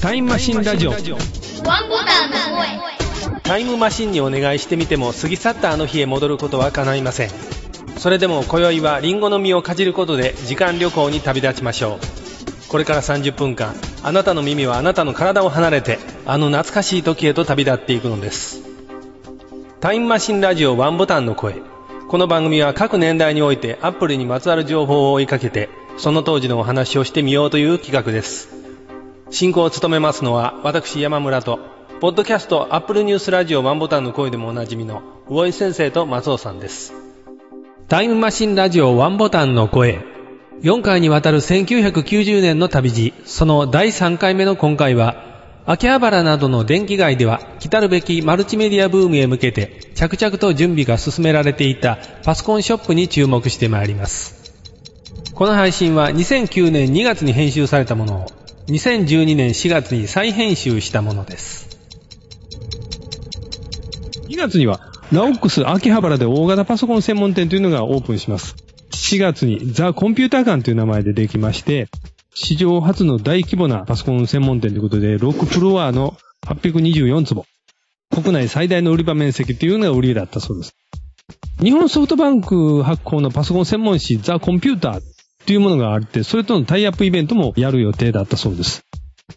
タイムマシンラジオ。ワンボタンの声タイムマシンにお願いしてみても過ぎ去ったあの日へ戻ることは叶いません。それでも今宵はリンゴの実をかじることで時間旅行に旅立ちましょう。これから30分間あなたの耳はあなたの体を離れてあの懐かしい時へと旅立っていくのです。タイムマシンラジオワンボタンの声。この番組は各年代においてアップルにまつわる情報を追いかけてその当時のお話をしてみようという企画です。進行を務めますのは私山村とポッドキャストアップルニュースラジオワンボタンの声でもおなじみの魚井先生と松尾さんです。タイムマシンラジオワンボタンの声。4回にわたる1990年の旅路。その第3回目の今回は秋葉原などの電気街では来たるべきマルチメディアブームへ向けて着々と準備が進められていたパソコンショップに注目してまいります。この配信は2009年2月に編集されたものを2012年4月に再編集したものです。2月には、ラオックス秋葉原で大型パソコン専門店というのがオープンします。4月にザ・コンピューター館という名前でできまして、史上初の大規模なパソコン専門店ということで、6フロアの824坪。国内最大の売り場面積というのが売りだったそうです。日本ソフトバンク発行のパソコン専門誌ザ・コンピューターというものがあって、それとのタイアップイベントもやる予定だったそうです。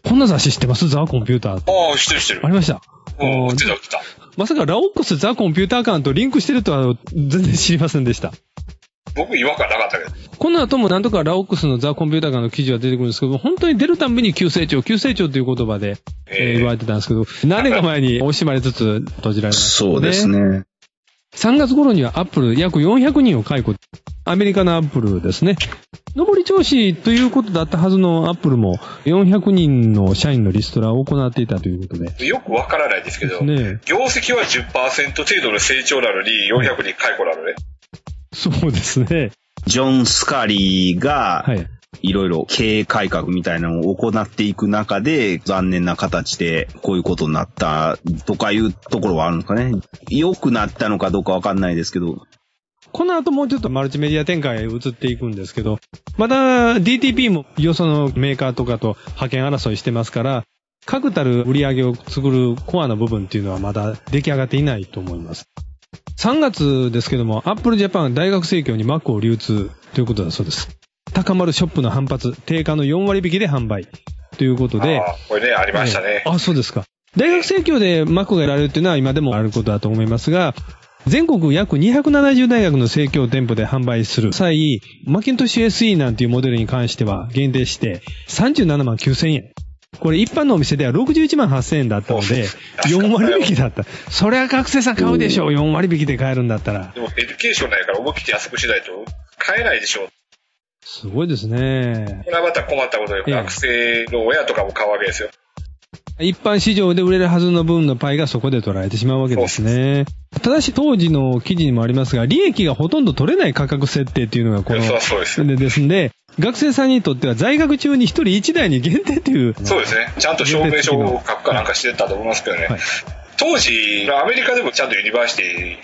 こんな雑誌知ってます？ザ・コンピューターって。ああ、知ってる知ってる。ありました。うん、来てた来た。まさかラオックスザ・コンピューター館とリンクしてるとは全然知りませんでした。僕違和感なかったけど。この後もなんとかラオックスのザ・コンピューター館の記事が出てくるんですけど、本当に出るたんびに急成長、急成長という言葉で、えー言われてたんですけど、何年か前に惜しまれつつ閉じられました、そうです。ね。3月頃にはアップル約400人を解雇。アメリカのアップルですね。上り調子ということだったはずのアップルも400人の社員のリストラを行っていたということで。よくわからないですけど、ね業績は10%程度の成長なのに400人解雇なのね。そうですね。ジョン・スカリーがは、い。いろいろ経営改革みたいなのを行っていく中で、残念な形でこういうことになったとかいうところはあるんですかね。良くなったのかどうかわかんないですけど、この後もうちょっとマルチメディア展開へ移っていくんですけど、まだ DTP もよそのメーカーとかと派遣争いしてますから、確たる売り上げを作るコアな部分っていうのはまだ出来上がっていないと思います。3月ですけども、Apple Japan 大学生協に Mac を流通ということだそうです。高まるショップの反発、定価の4割引きで販売ということで、ああ、これね、ありましたね。あ、そうですか。大学生協で Mac が得られるっていうのは今でもあることだと思いますが、全国約270大学の生協店舗で販売する際、マキントッシュ SE なんていうモデルに関しては限定して37万9000円。これ一般のお店では61万8000円だったので、4割引きだった。それは学生さん買うでしょう、4割引きで買えるんだったら。でも、エデュケーションなんやから思い切って安くしないと買えないでしょ。すごいですねこ。れはまた困ったことで、ええ学生の親とかも買うわけですよ。一般市場で売れるはずの分のパイがそこで取られてしまうわけですね。ただし当時の記事にもありますが、利益がほとんど取れない価格設定っていうのがこの、そうそうです。でですんで、学生さんにとっては在学中に一人一台に限定っていう。そうですね。ちゃんと証明書を書くかなんかしてたと思いますけどね。はい当時、アメリカでもちゃんとユニバーシテ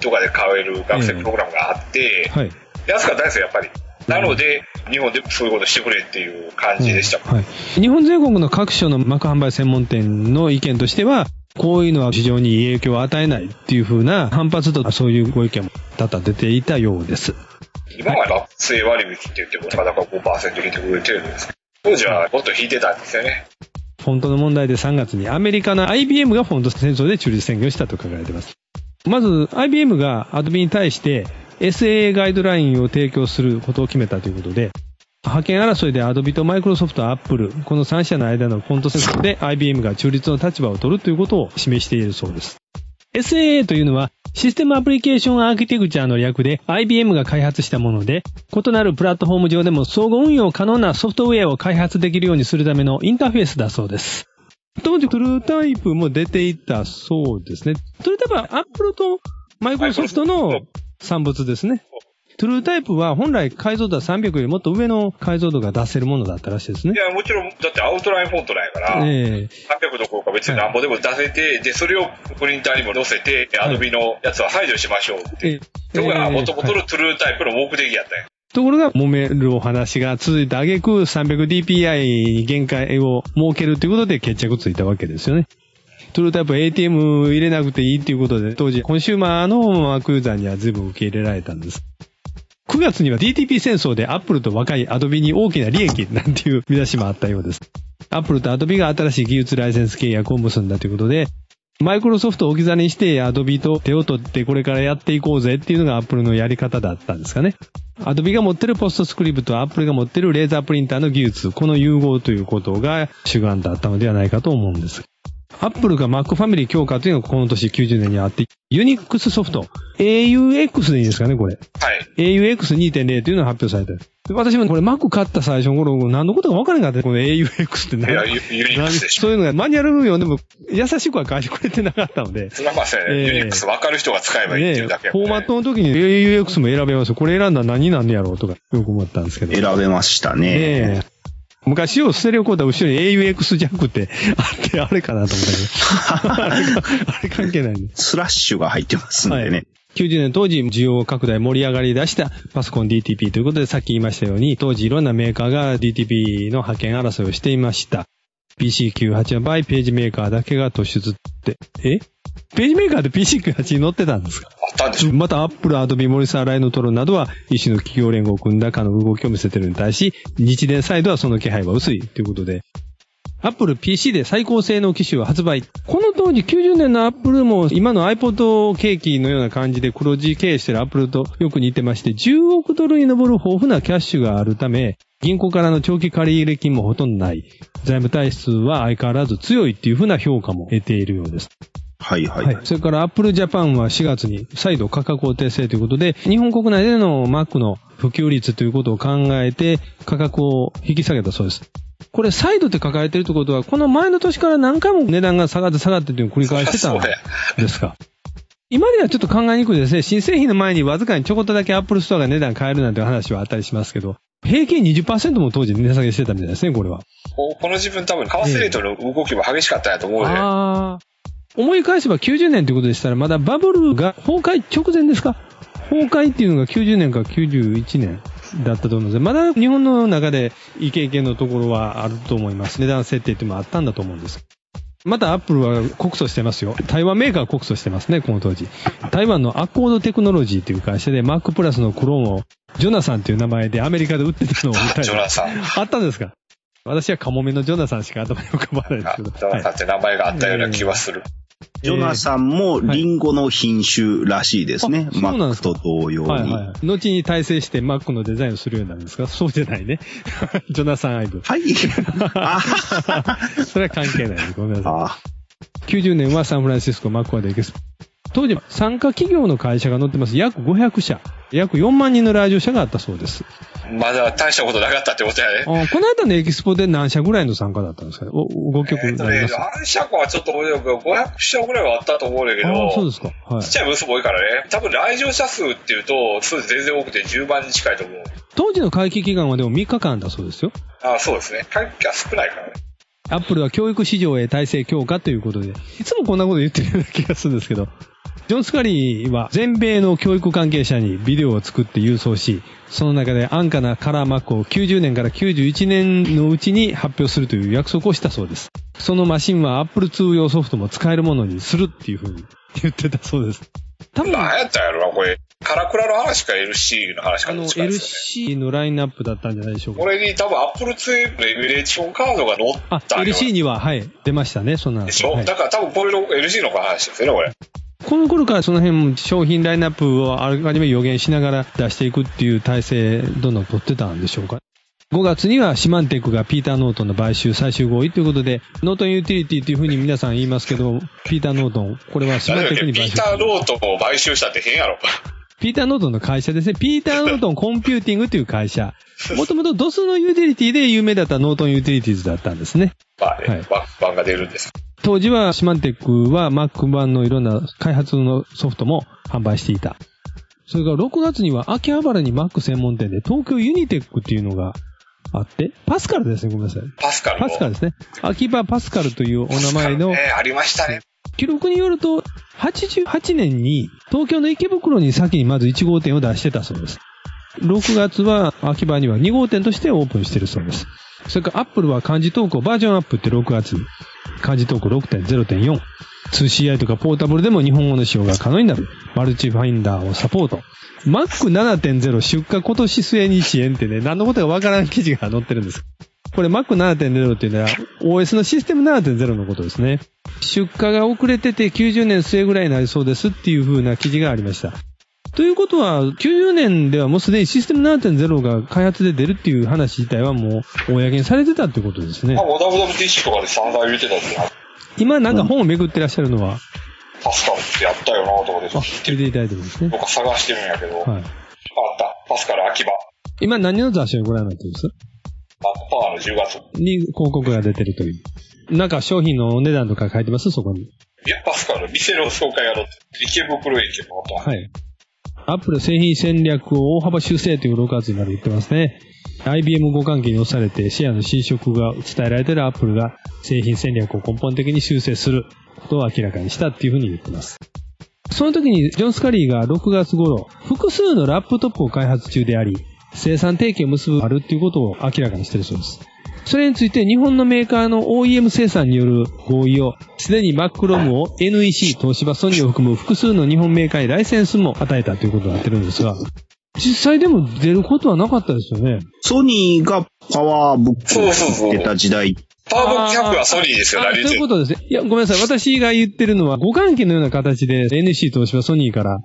ィとかで買える学生プログラムがあって、はい。安かったですよ、やっぱり。なので、日本でそういうことしてくれっていう感じでした。はい。日本全国の各所の Mac 販売専門店の意見としては、こういうのは市場にいい影響を与えないっていう風な反発とそういうご意見も多々出ていたようです。今は学生割引って言っても、たかだか5%引いてくれてるんですけど、当時はもっと引いてたんですよね。フォントの問題で3月にアメリカの IBM がフォント戦争で中立宣言したと書かれています。まず IBM が Adobe に対して SAA ガイドラインを提供することを決めたということで、派遣争いで Adobe と Microsoft、Apple、この3社の間のフォント戦争で IBM が中立の立場を取るということを示しているそうです。SAA というのはシステムアプリケーションアーキテクチャの略で IBM が開発したもので、異なるプラットフォーム上でも相互運用可能なソフトウェアを開発できるようにするためのインターフェースだそうです。当時、トゥルータイプも出ていたそうですね。トゥルータイプは Apple と Microsoft の産物ですね。トゥルータイプは本来解像度は300よりもっと上の解像度が出せるものだったらしいですね。いや、もちろん、だってアウトラインフォントなんやから、ええ300どころか別になんぼでも出せて、で、それをプリンターにも載せて、はいアドビのやつは排除しましょうって。ええそれが元々はいのトゥルータイプの目的やったんや。ところが揉めるお話が続いた挙句 300dpi に限界を設けるということで決着ついたわけですよね。TrueType ATM 入れなくていいっていうことで、当時コンシューマーの Mac ユーザーには随分受け入れられたんです。9月には DTP 戦争でアップルと和解アドビに大きな利益なんていう見出しもあったようです。アップルとアドビが新しい技術ライセンス契約を結んだということで、マイクロソフトを置き去りにしてアドビと手を取ってこれからやっていこうぜっていうのがアップルのやり方だったんですかね。アドビが持ってるポストスクリプト、アップルが持ってるレーザープリンターの技術、この融合ということが主眼だったのではないかと思うんです。アップルが Mac ファミリー強化というのがこの年90年にあって、ユニックスソフト、AUX でいいですかね、これ。はい。AUX2.0 というのが発表されてる。で私もこれ Mac 買った最初の頃、何のことか分からなかったこの AUX っていや、何ユユニックスでしょ。そういうのがマニュアル読んでも優しくは返してくれてなかったので。それはまあそうやね、ええユニックス分かる人が使えばいいっていうだけやフォーマットの時に AUX も選べますよ。これ選んだら何になんねやろうとか、よく思ったんですけど。選べましたね。ねえ。昔よ、ステレオコーダー後ろに AUX ジャックってあって、あれかなと思ったけど。あれ関係ないね。スラッシュが入ってますんでね。90年当時需要拡大盛り上がり出したパソコン DTP ということでさっき言いましたように当時いろんなメーカーが DTP の派遣争いをしていました。PC98 の場合ページメーカーだけが突出って、え？ページメーカーで PC98 に載ってたんですか？あったんでしょまたアップル、アドビ、モリサー、ライノトロなどは一種の企業連合を組んだかの動きを見せているに対し、日電サイドはその気配は薄いということで、アップル PC で最高性能機種を発売。この当時90年のアップルも今の iPod ケーキのような感じで黒字経営しているアップルとよく似てまして、10億ドルに上る豊富なキャッシュがあるため、銀行からの長期借入金もほとんどない。財務体質は相変わらず強いっていうふうな評価も得ているようです。はいはい。はい。それからアップルジャパンは4月に再度価格を訂正ということで、日本国内での Mac の普及率ということを考えて価格を引き下げたそうです。これ再度って書かれてるってことは、この前の年から何回も値段が下がって下がってっていうのを繰り返してたん。ですか？今ではちょっと考えにくいですね。新製品の前にわずかにちょこっとだけアップルストアが値段変えるなんていう話はあったりしますけど、平均20%も当時値下げしてたみたいですね、これは。ここの自分多分、為替レートの動きも激しかったんやと思うで。ああ。思い返せば90年ということでしたら、まだバブルが崩壊直前ですか？崩壊っていうのが90年か91年だったと思うんですまだ日本の中でイケイケのところはあると思います。値段設定っていうのもあったんだと思うんです。またアップルは告訴してますよ。台湾メーカーは告訴してますね、この当時。台湾のアコードテクノロジーという会社で Mac プラスのクローンをジョナサンという名前でアメリカで売ってたのを見たりジョナサン。あったんですか？私はカモメのジョナサンしか頭に浮かばないですあけど。ジョナサンって名前があったような気はする。ジョナサンもリンゴの品種らしいですね。あそうなんマックと同様に。はいはい。後に大成して Mac のデザインをするようになるんですか？そうじゃないね。ジョナサンアイブ。はい。あ それは関係ない。ごめんなさあい。90年はサンフランシスコマックワでエクスポ。当時、参加企業の会社が載ってます。約500社。約4万人の来場者があったそうです。まだ大したことなかったってことやね。あこの間のエキスポで何社ぐらいの参加だったんですか？お、5曲になります？、何社かはちょっと覚えてるけど、500社ぐらいはあったと思うんだけど、あそうですか。はいちっ。ちゃいブースも多いからね。多分来場者数っていうと、数全然多くて10万人近いと思う。当時の会期期間はでも3日間だそうですよ。あそうですね。会期が少ないからね。アップルは教育市場へ体制強化ということで、いつもこんなこと言ってるような気がするんですけど、ジョン・スカリーは全米の教育関係者にビデオを作って郵送し、その中で安価なカラーマックを90年から91年のうちに発表するという約束をしたそうです。そのマシンはアップル2用ソフトも使えるものにするっていうふうに言ってたそうです。多分、何やったんやろな、これ。カラクラの話か LC の話かあの、どっ。LC のラインナップだったんじゃないでしょうかこ。れに多分 Apple 2のエミュレーションカードが載あっ、たんよ LC には、はい、出ましたね、そんな。でしょ、はいだから多分これの LC の話ですよね、これ。この頃からその辺も商品ラインナップをあらかじめ予言しながら出していくっていう体制、どんどん取ってたんでしょうか。5月にはシマンテックがピーター・ノートンの買収最終合意ということで、ノートンユーティリティというふうに皆さん言いますけど、ピーター・ノートン、これはシマンテックに買収ピーター・ノートンを買収したって変やろ。ピーター・ノートンの会社ですね。ピーター・ノートンコンピューティングという会社。もともと DOS のユーティリティで有名だったノートンユーティリティーズだったんですね。まあね、はいバック版が出るんです。当時はシマンテックは Mac 版のいろんな開発のソフトも販売していた。それから6月には秋葉原に Mac 専門店で東京ユニテックっていうのがあって、パスカルですね、ごめんなさい。パスカルの。パスカルですね。秋葉パスカルというお名前のね、ありましたね。記録によると、88年に東京の池袋に先にまず1号店を出してたそうです。6月は秋葉には2号店としてオープンしてるそうです。それからアップルは漢字投稿バージョンアップって6月に、漢字投稿6.0.4。2CI とかポータブルでも日本語の使用が可能になる。マルチファインダーをサポート。Mac7.0 出荷今年末に支援ってね、何のことかわからん記事が載ってるんです。これ Mac7.0 っていうのは OS のシステム7.0のことですね。出荷が遅れてて90年末ぐらいになりそうですっていう風な記事がありました。ということは、90年ではもうすでにシステム7.0が開発で出るっていう話自体はもう公にされてたってことですねまあ、。WWDC とかで散々言ってたんで、今なんか本を巡ってらっしゃるのは、パスカルってやったよな、とかで、あ、聞いていただいてるんですね。僕探してるんやけど、あっはい。た。パスカル秋葉。今何の雑誌をご覧になってるんです？マッパワーの10月。に広告が出てるという。なんか商品のお値段とか書いてます？そこに。いや、パスカル、店の紹介やろう。池袋駅のことは。はい。アップル製品戦略を大幅修正という6月になる言ってますね。IBM 互換機に押されてシェアの侵食が伝えられているアップルが製品戦略を根本的に修正することを明らかにしたっていうふうに言ってます。その時にジョン・スカリーが6月頃、複数のラップトップを開発中であり、生産提携を結ぶあるっていうことを明らかにしているそうです。それについて日本のメーカーの OEM 生産による合意を、すでに Macrom を NEC、東芝、ソニーを含む複数の日本メーカーにライセンスも与えたということになってるんですが、実際でも出ることはなかったですよね。ソニーがパワーブックを出た時代。パワーブック100はソニーですよ、そういうことですね。いや、ごめんなさい。私が言ってるのは、互換機のような形で NEC、東芝、ソニーから、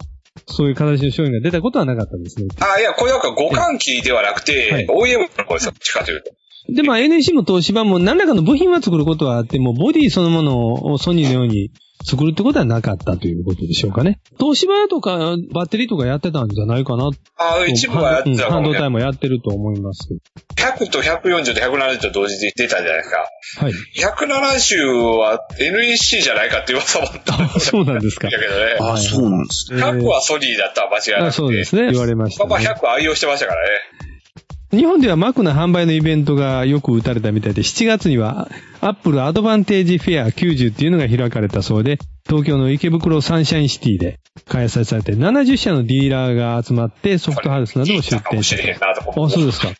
そういう形の商品が出たことはなかったんですね。あ、いや、これなんか互換機ではなくて、はい OEM の方ですよ、どっちかというと。で、まあ NEC も東芝も何らかの部品は作ることはあっても、ボディそのものをソニーのように作るってことはなかったということでしょうかね。東芝とかバッテリーとかやってたんじゃないかな。あ、一部はやってたか半導体もやってると思います。100と140と170と同時に出たじゃないですか。はい。170は NEC じゃないかって噂もあった。あそうなんですかだけどね。あ、そうなんですね。100はソニーだったら間違いなくて。あそうですね。言われました、まあね。まあ100は愛用してましたからね。日本では Mac の販売のイベントがよく打たれたみたいで、7月には Apple アドバンテージフェア90っていうのが開かれたそうで、東京の池袋サンシャインシティで開催されて70社のディーラーが集まってソフトハウスなどを出展したれへんなとかあ、そうですか。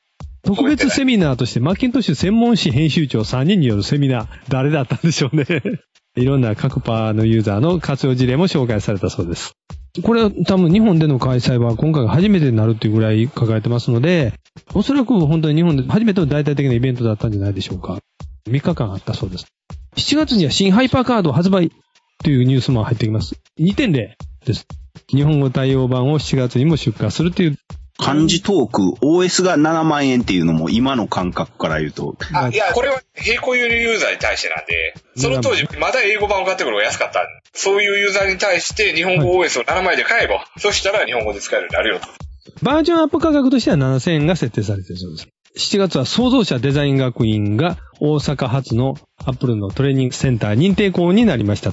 特別セミナーとしてマッキントッシュ専門誌編集長3人によるセミナー、誰だったんでしょうね。いろんな各パーのユーザーの活用事例も紹介されたそうです。これは多分日本での開催は今回が初めてになるというぐらい抱えてますので、おそらく本当に日本で初めての大々的なイベントだったんじゃないでしょうか。3日間あったそうです。7月には新ハイパーカード発売というニュースも入ってきます。2.0です。日本語対応版を7月にも出荷するという漢字トーク、OS が7万円っていうのも今の感覚から言うと、あ、いや、これは並行輸入ユーザーに対してなんで、その当時、まだ英語版を買ってくるのが安かったそういうユーザーに対して日本語 OS を7枚で買えば、そしたら日本語で使えるようになるよと。バージョンアップ価格としては7000円が設定されているそうです。7月は創造者デザイン学院が大阪発のアップルのトレーニングセンター認定校になりました。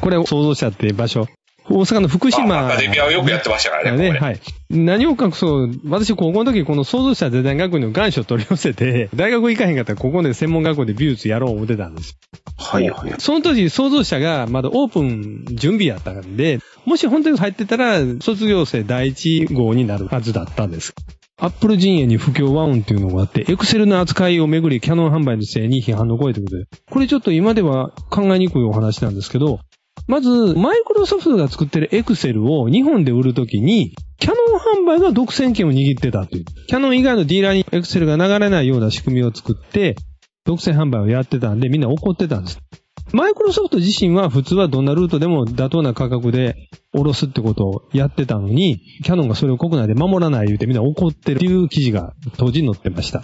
これ創造者っていう場所。大阪の福島。あアカデミアをよくやってましたからね、ね、はい。何を隠そう、私高校の時この創造者デザイン学院の願書を取り寄せて、大学行かへんかったらここで専門学校で美術やろう思ってたんです。はいはい。その当時創造者がまだオープン準備やったんで、もし本当に入ってたら卒業生第一号になるはずだったんです。アップル陣営に不協和音っていうのがあって、エクセルの扱いをめぐりキャノン販売のせいに批判の声ということで、これちょっと今では考えにくいお話なんですけど、まず、マイクロソフトが作ってるエクセルを日本で売るときに、キャノン販売が独占権を握ってたという。キャノン以外のディーラーにエクセルが流れないような仕組みを作って、独占販売をやってたんで、みんな怒ってたんです。マイクロソフト自身は普通はどんなルートでも妥当な価格で下ろすってことをやってたのに、キャノンがそれを国内で守らない言うてみんな怒ってるっていう記事が当時載ってました。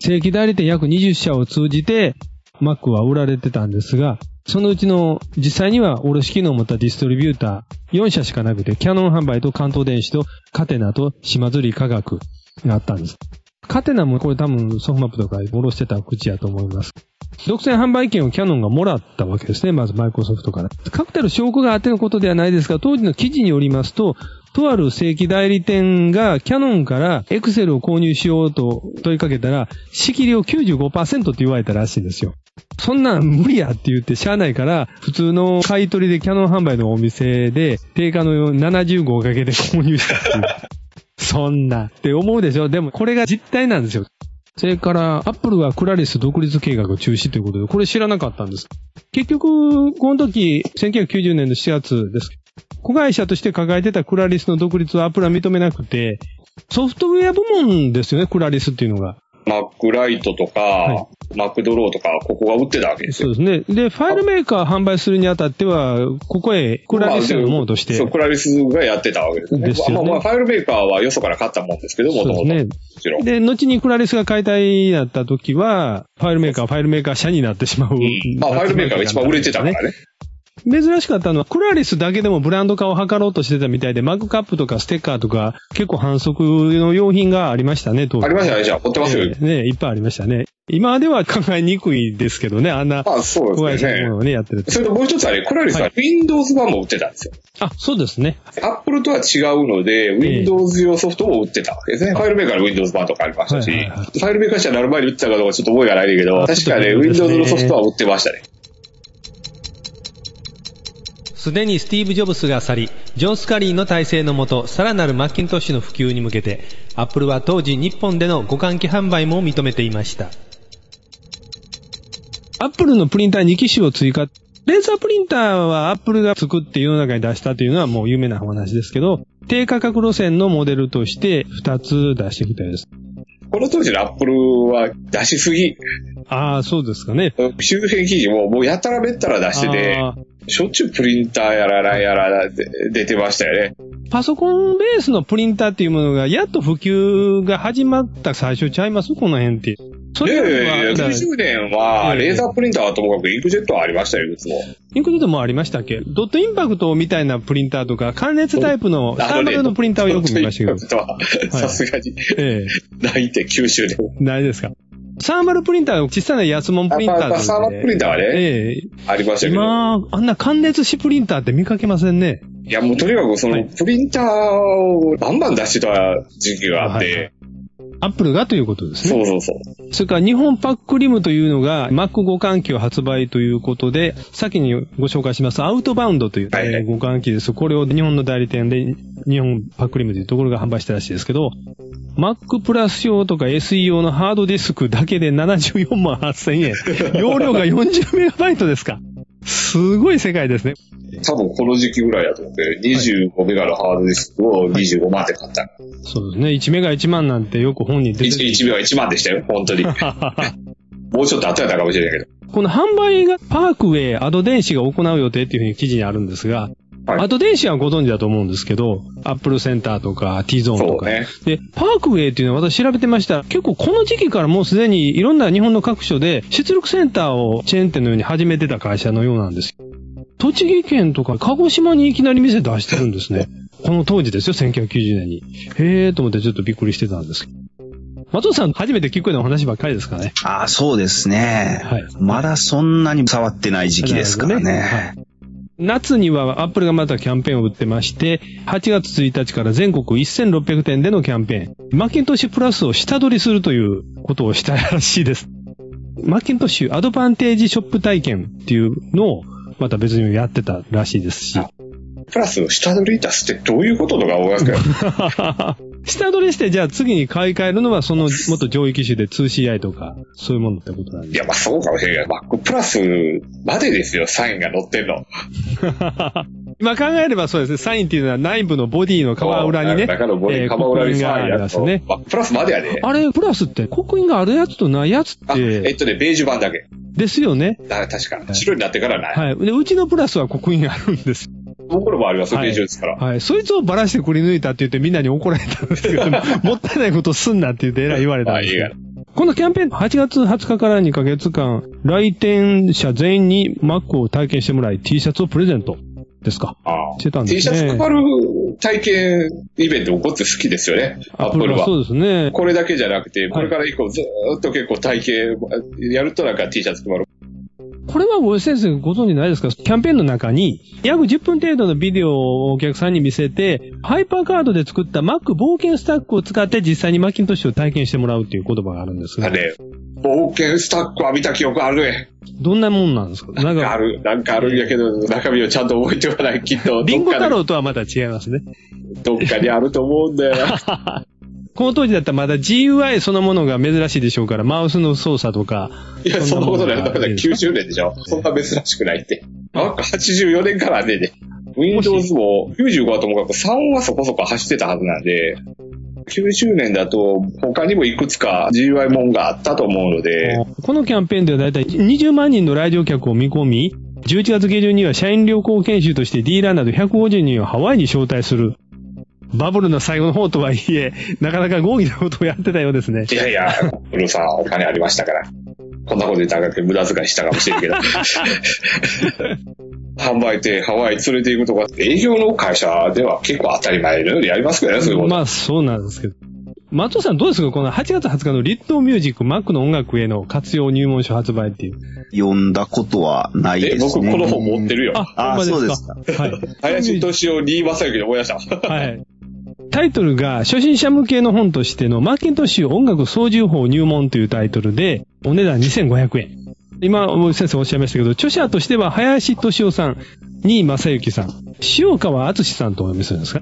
正規代理店約20社を通じて Mac は売られてたんですが、そのうちの実際には卸機能を持ったディストリビューター4社しかなくて、キャノン販売と関東電子とカテナと島釣り科学があったんです。カテナもこれ多分ソフマップとか卸してた口やと思います。独占販売権をキャノンがもらったわけですね。まずマイクロソフトから。確たる証拠があってのことではないですが、当時の記事によりますと、とある正規代理店がキャノンからエクセルを購入しようと問いかけたら、仕切りを95%って言われたらしいんですよ。そんなん無理やって言ってしゃあないから、普通の買い取りでキャノン販売のお店で、定価の75かけで購入したっていう。そんな。って思うでしょでもこれが実態なんですよ。それから、アップルはクラリス独立計画を中止ということで、これ知らなかったんです。結局、この時、1990年の4月です。子会社として抱えてたクラリスの独立をアップルは認めなくて、ソフトウェア部門ですよね、クラリスっていうのが。MacWrite とか、は MacDraw とか、ここが売ってたわけですよ。そうですね。で、ファイルメーカー販売するにあたっては、ここへクラリスのものとして。そう、クラリスがやってたわけですよね。ですよねまあまあ、ファイルメーカーはよそから買ったもんですけど、もともと。もそうですね。ちろん。で、後にクラリスが解体になった時は、ファイルメーカー、ファイルメーカー社になってしまう。うんまあ、ファイルメーカーが一番売れてたからね。珍しかったのは、クラリスだけでもブランド化を図ろうとしてたみたいで、マグカップとかステッカーとか、結構反則の用品がありましたね、当時。ありましたね、じゃあ、持ってますよ。ええねいっぱいありましたね。今では考えにくいですけどね、あんな、まあ、そうですね社のも。のをね、やってると。それともう一つはね、クラリスは Windows 版も売ってたんですよ。あ、そうですね。アップルとは違うので、Windows 用ソフトも売ってたわけですね。ファイルメーカーの Windows 版とかありましたし、ファイルメーカー社になる前に売ってたかどうかちょっと覚えがないんだけど、あ確かね Windows のソフトは売ってましたね。すでにスティーブ・ジョブスが去り、ジョン・スカリーの体制のもと、さらなるマッキントッシュの普及に向けて、アップルは当時日本での互換機販売も認めていました。アップルのプリンター2機種を追加。レーザープリンターはアップルが作って世の中に出したというのはもう有名な話ですけど、低価格路線のモデルとして2つ出してきたようです。この当時のアップルは出しすぎ。ああ、そうですかね。周辺記事ももうやたらめったら出してて、あしょっちゅうプリンターやらなんやらで出てましたよね。ーパソコンベースのプリンターっていうものがやっと普及が始まった最初ちゃいます？この辺って。そで、れよりは、だから90年は、ええレーザープリンターはともかくインクジェットはありましたよ、いつも。インクジェットもありましたっけ？ドットインパクトみたいなプリンターとか、関熱タイプのサーバルのプリンターをよく見ましたけど。ど。さすがに、えないって九州でも。えないですか。サーマルプリンター、小さな安物プリンターあまあまあサーマルプリンターはねええありましたけど。今、あんな関熱紙プリンターって見かけませんね。いや、もうとにかくその、はいプリンターをバンバン出してた時期があっはいはて、アップルがということですね。そうそうそう。それから日本パックリムというのが Mac 互換機を発売ということで、先にご紹介しますアウトバウンドという、互換機です。これを日本の代理店で日本パックリムというところが販売したらしいですけど、Mac プラス用とか SE 用のハードディスクだけで74万8000円。容量が40メガバイトですか。すごい世界ですね。多分この時期ぐらいだと思って、25メガのハードディスクを25万で買った。そうですね。1メガ1万なんてよく本に出て 1, 1メガ1万でしたよ、本当に。もうちょっと後やったかもしれないけど。この販売がパークウェイ、アド電子が行う予定っていうふうに記事にあるんですが、はいアド電子はご存知だと思うんですけど、アップルセンターとか T ゾーンとか。ね。で、パークウェイっていうのは私調べてました。結構この時期からもうすでにいろんな日本の各所で出力センターをチェーン店のように始めてた会社のようなんです。栃木県とか鹿児島にいきなり店出してるんですね。この当時ですよ、1990年に。へーと思ってちょっとびっくりしてたんです。松尾さん、初めて聞くようなお話ばっかりですかね。ああ、そうですね。はいまだそんなに触ってない時期ですからね。はい夏にはアップルがまたキャンペーンを売ってまして、8月1日から全国1600店でのキャンペーン、マッキントッシュプラスを下取りするということをしたらしいです。マッキントッシュアドバンテージショップ体験っていうのをまた別にやってたらしいですし。プラス、下取り出すってどういうこととか思いますけど。下取りして、じゃあ次に買い替えるのはその元上位機種で 2CI とか、そういうものってことなんで。いや、まあそうかもしれないけど、Mac プラスまでですよ、サインが載ってんの。今考えればそうですね、サインっていうのは内部のボディの側裏にね、中のボディ、えーカバ裏に刻印がありサインやつと。ますね。Mac プラスまでやで。あれ、プラスって刻印があるやつとないやつっあ、えて、っとね、ベージュ版だけ。ですよね。だ確か。白になってからない。はい。で、うちのプラスは刻印あるんです。僕らもありますよ、はいベージュですから。はい。そいつをばらしてくり抜いたって言ってみんなに怒られたんですけど、もったいないことすんなって言ってえらい言われたんですけど。このキャンペーン、8月20日から2ヶ月間、来店者全員に Mac を体験してもらい、T シャツをプレゼントですか？ああしてたんです T シャツ配る体験イベントもごっつ好きですよね、アップルは。そうですね。これだけじゃなくて、これから以降ずーっと結構体験やるとなんか T シャツ配る。これはご先生ご存知ないですか？キャンペーンの中に、約10分程度のビデオをお客さんに見せて、ハイパーカードで作った Mac 冒険スタックを使って実際にマッキントッシュを体験してもらうっていう言葉があるんですが、あれ、冒険スタックは見た記憶あるね。どんなもんなんですか？ななんかある、なんかあるんやけど、中身をちゃんと覚えておかない、きっと。リンゴ太郎とはまた違いますね。でどっかにあると思うんだよな。この当時だったらまだ GUI そのものが珍しいでしょうから、マウスの操作とか。いや、そんなことない。だからええ90年でしょ。そんな珍しくないって。なんか84年からね、ね Windows も95はともかく3はそこそこ走ってたはずなんで、90年だと他にもいくつか GUI もんがあったと思うので、このキャンペーンではだいたい20万人の来場客を見込み、11月下旬には社員旅行研修としてディーラーなど150人をハワイに招待する。バブルの最後の方とはいえ、なかなか豪気なことをやってたようですね。いやいや、ウルさんお金ありましたから。こんなこと言ったら無駄遣いしたかもしれんけど。販売店ハワイ連れて行くとか、営業の会社では結構当たり前のようにやりますけどね、そういうこと。まあ、そうなんですけど。松尾さんどうですか？この8月20日のリットミュージック、マックの音楽への活用入門書発売っていう。読んだことはないえ、ですね。僕この本持ってるよ。あほんまそうですか。はい。林敏夫、リー・マサユキで思い出した。はい。タイトルが、初心者向けの本としてのマーケントッシュ音楽操縦法入門というタイトルで、お値段2500円。今、先生おっしゃいましたけど、著者としては、林敏夫さん、新井正幸さん、塩川敦さんとお読みするんですか？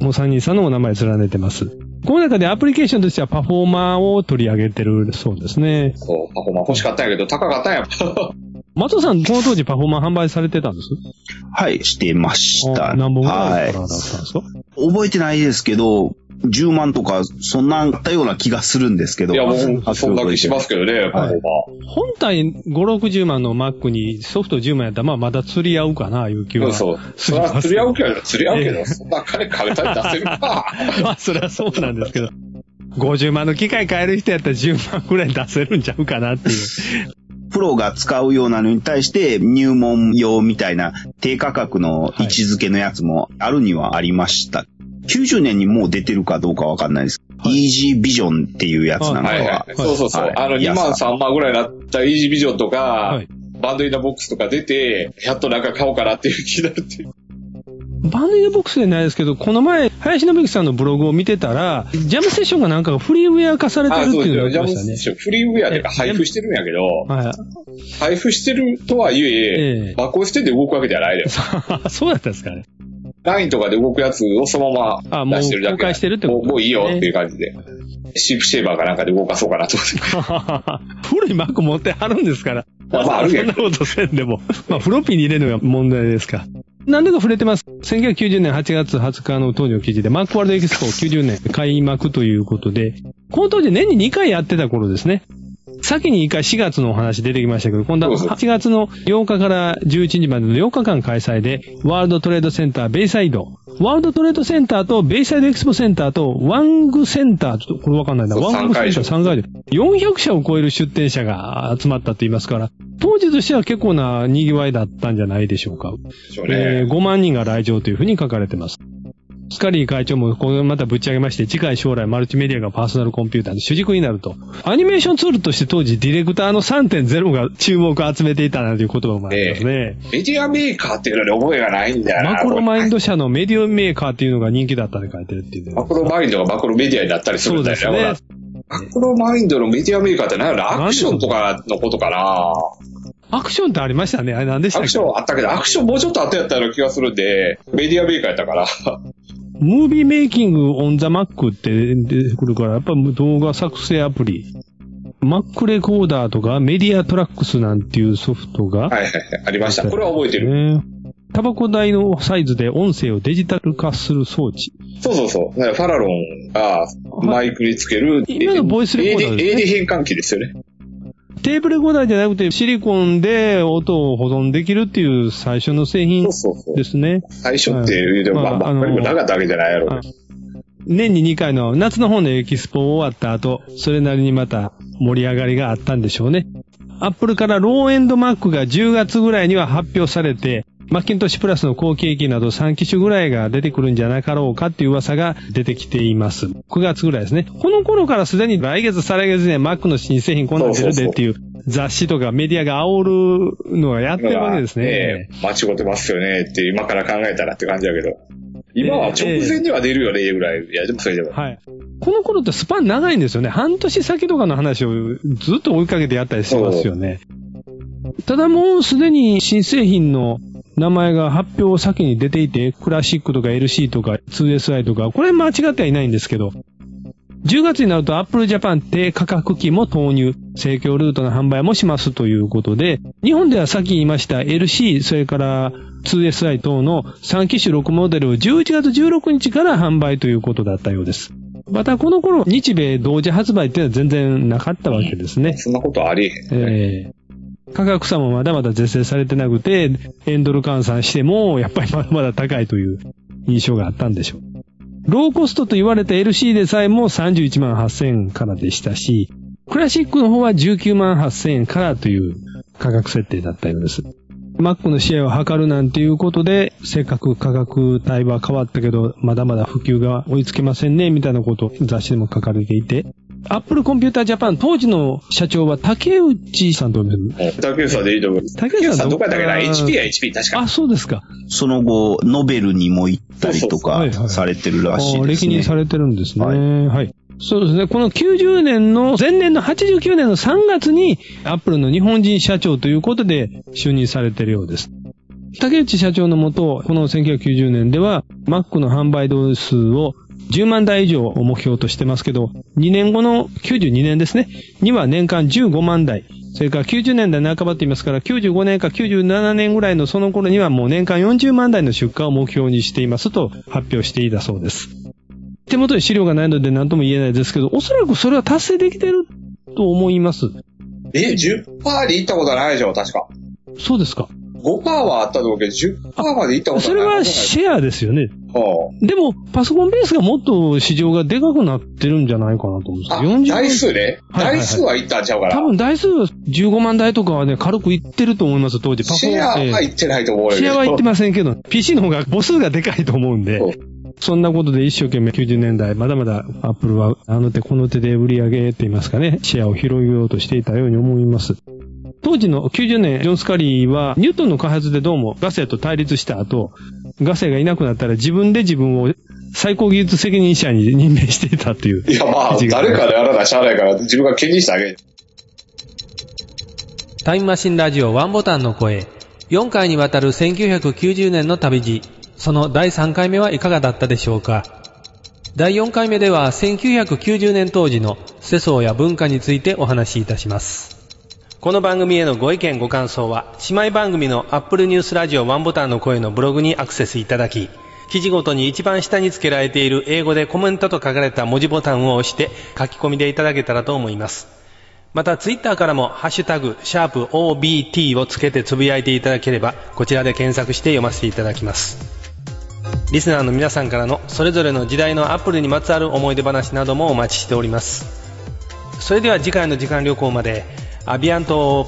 もう3人さんのお名前連ねてます。この中でアプリケーションとしてはパフォーマーを取り上げてるそうですね。そう、パフォーマー欲しかったんやけど、高かったんや。松尾さん、この当時パフォーマー販売されてたんです？はい、してました。何本ぐらいだったんですか、覚えてないですけど、10万とか、そんなんあったような気がするんですけど。いや、もう、そんだけしますけどね、パフォーマー。本体5、60万の Mac にソフト10万やったら、まあまだ釣り合うかな、いう気は。そうそう。それは釣り合うけど、釣り合うけど、そんな金かけたり出せるか。まあ、それはそうなんですけど。50万の機械買える人やったら10万くらい出せるんちゃうかなっていう。プロが使うようなのに対して入門用みたいな低価格の位置づけのやつもあるにはありました。90年にもう出てるかどうかわかんないです。はい EZ Vision っていうやつなんかははいは、い。そうそうそう。はいあの、2万、3万ぐらいになった EZ Vision とか、はい Band-in-a-Box とか出て、やっとなんか買おうかなっていう気になるっていう。 Band-in-a-Box じゃないですけど、この前、林信之さんのブログを見てたら、ジャムセッションがなんかフリーウェア化されてるあ、っていうのがあですよ。ジャムりましたね。フリーウェアで配布してるんやけど、はい。配布してるとはいえええ、バックオフしてで動くわけではないだよ。そうだったんですかね。LINE とかで動くやつをそのまあもうま出してるだけ。公開してるってこともうもういいよっていう感じで。シープシェーバーかなんかで動かそうかなと思って。古い Mac 持ってはるんですから。まあまああるけどそんなことせんでも。まあ、フロッピーに入れるのが問題ですか。何度か触れてます？1990年8月20日の当時の記事で、マックワールドエキスポ90年開幕ということで、この当時年に2回やってた頃ですね。先に1回4月のお話出てきましたけど、今度はそうそう8月の8日から11日までの8日間開催で、ワールドトレードセンターベイサイド、ワールドトレードセンターとベイサイドエキスポセンターとワングセンター、ちょっとこれわかんないな。ワングセンター三3回で。400社を超える出店者が集まったと言いますから、当時としては結構な賑わいだったんじゃないでしょうか。うえーね。5万人が来場というふうに書かれてます。スカリー会長もこれまたぶち上げまして、近い将来マルチメディアがパーソナルコンピューターの主軸になると。アニメーションツールとして当時ディレクターの3.0が注目を集めていたなんていう言葉もありますね。メディアメーカーっていうのに覚えがないんだよな。マクロマインド社のメディアメーカーっていうのが人気だったって書いてるっていうね。マクロマインドがマクロメディアになったりするんだよね。そうですねマクロマインドのメディアメーカーって何やろ？アクションとかのことかなアクションってありましたね。あれ何でしたアクっけションあったけど、アクションもうちょっとあったやったような気がするんで、メディアメーカーやったから。ムービーメイキングオンザマックって出てくるから、やっぱ動画作成アプリ。マックレコーダーとかメディアトラックスなんていうソフトが、はいはいはい、ありました。これは覚えてる。ね。タバコ代のサイズで音声をデジタル化する装置。そうそうそう。ファラロンがマイクにつける、今のボイスレコーダーですね AD, AD 変換器ですよね。テープレコーダーじゃなくてシリコンで音を保存できるっていう最初の製品そうそうそうで。すね。最初っていうでも、まあ、まあ、はいまあなかったわけじゃないやろうけど。年に2回の夏の方のエキスポ終わった後、それなりにまた盛り上がりがあったんでしょうね。アップルからローエンドマックが10月ぐらいには発表されて、マッキントッシュプラスの後継機など3機種ぐらいが出てくるんじゃなかろうかっていう噂が出てきています。9月ぐらいですね。この頃からすでに来月、再来月には Mac の新製品こんなん出るでっていう雑誌とかメディアが煽るのがやってるわけですね。間違ってますよねって今から考えたらって感じだけど。今は直前には出るよね、ぐらい。いや、でもそれでも。はい。この頃ってスパン長いんですよね。半年先とかの話をずっと追いかけてやったりしますよね。ただもうすでに新製品の名前が発表先に出ていて、クラシックとか LC とか 2SI とか、これ間違ってはいないんですけど、10月になると Apple Japan 低価格機も投入、盛況ルートの販売もしますということで、日本ではさっき言いました LC、それから 2SI 等の3機種6モデルを11月16日から販売ということだったようです。またこの頃、日米同時発売っていうのは全然なかったわけですね。そんなことありえへん。ええ価格差もまだまだ是正されてなくて、エンドル換算しても、やっぱりまだまだ高いという印象があったんでしょう。ローコストと言われた LC でさえも31万8000円からでしたし、クラシックの方は19万8000円からという価格設定だったようです。Mac のシェアを測るなんていうことで、せっかく価格帯は変わったけど、まだまだ普及が追いつけませんね、みたいなことを雑誌でも書かれていて、Apple Computer Japan 当時の社長は竹内さんと呼んでる？竹内さんでいいと思います。竹内さんどこ？やったっけな ?HP や HP、確か。あ、そうですか。その後、ノベルにも行ったりとかされてるらしいあですね。歴任されてるんですね。は。はいそうですね。この90年の、前年の89年の3月に、アップルの日本人社長ということで就任されてるようです。竹内社長のもと、この1990年では、Mac の販売台数を10万台以上を目標としてますけど、2年後の92年ですね、には年間15万台。それから90年代半ばって言いますから、95年か97年ぐらいのその頃にはもう年間40万台の出荷を目標にしていますと発表していたそうです。手元に資料がないので何とも言えないですけど、おそらくそれは達成できてると思います。え、10%で行ったことないでしょ、確か。そうですか。5%はあったと思うけど、10%まで行ったことそれはない。シェアですよね。はでも、パソコンベースがもっと市場がでかくなってるんじゃないかなと思うんですあ、よ。40台数ね。台数は行ったんちゃうかな。多分台数は15万台とかはね、軽くいってると思います、当時。パシェアはええ行ってないと思うよ。シェアは言ってませんけど、PC の方が母数がでかいと思うんでそんなことで一生懸命90年代、まだまだアップルはあの手この手で売り上げって言いますかね、シェアを広げようとしていたように思います。当時の90年、ジョン・スカリーは、ニュートンの開発でどうもガセと対立した後、ガセがいなくなったら自分で自分を最高技術責任者に任命していたという。いや、まあ、誰かでやらなしゃあないから、自分が気にしてあげる。タイムマシンラジオワンボタンの声。4回にわたる1990年の旅路。その第3回目はいかがだったでしょうか第4回目では1990年当時の世相や文化についてお話しいたします。この番組へのご意見ご感想は、姉妹番組の Apple News ラジオワンボタンの声のブログにアクセスいただき、記事ごとに一番下に付けられている英語でコメントと書かれた文字ボタンを押して書き込みでいただけたらと思います。また、ツイッターからも、ハッシュタグ、シャープ OBT をつけてつぶやいていただければ、こちらで検索して読ませていただきます。リスナーの皆さんからの、それぞれの時代のアップルにまつわる思い出話などもお待ちしております。それでは次回の時間旅行まで、アビアント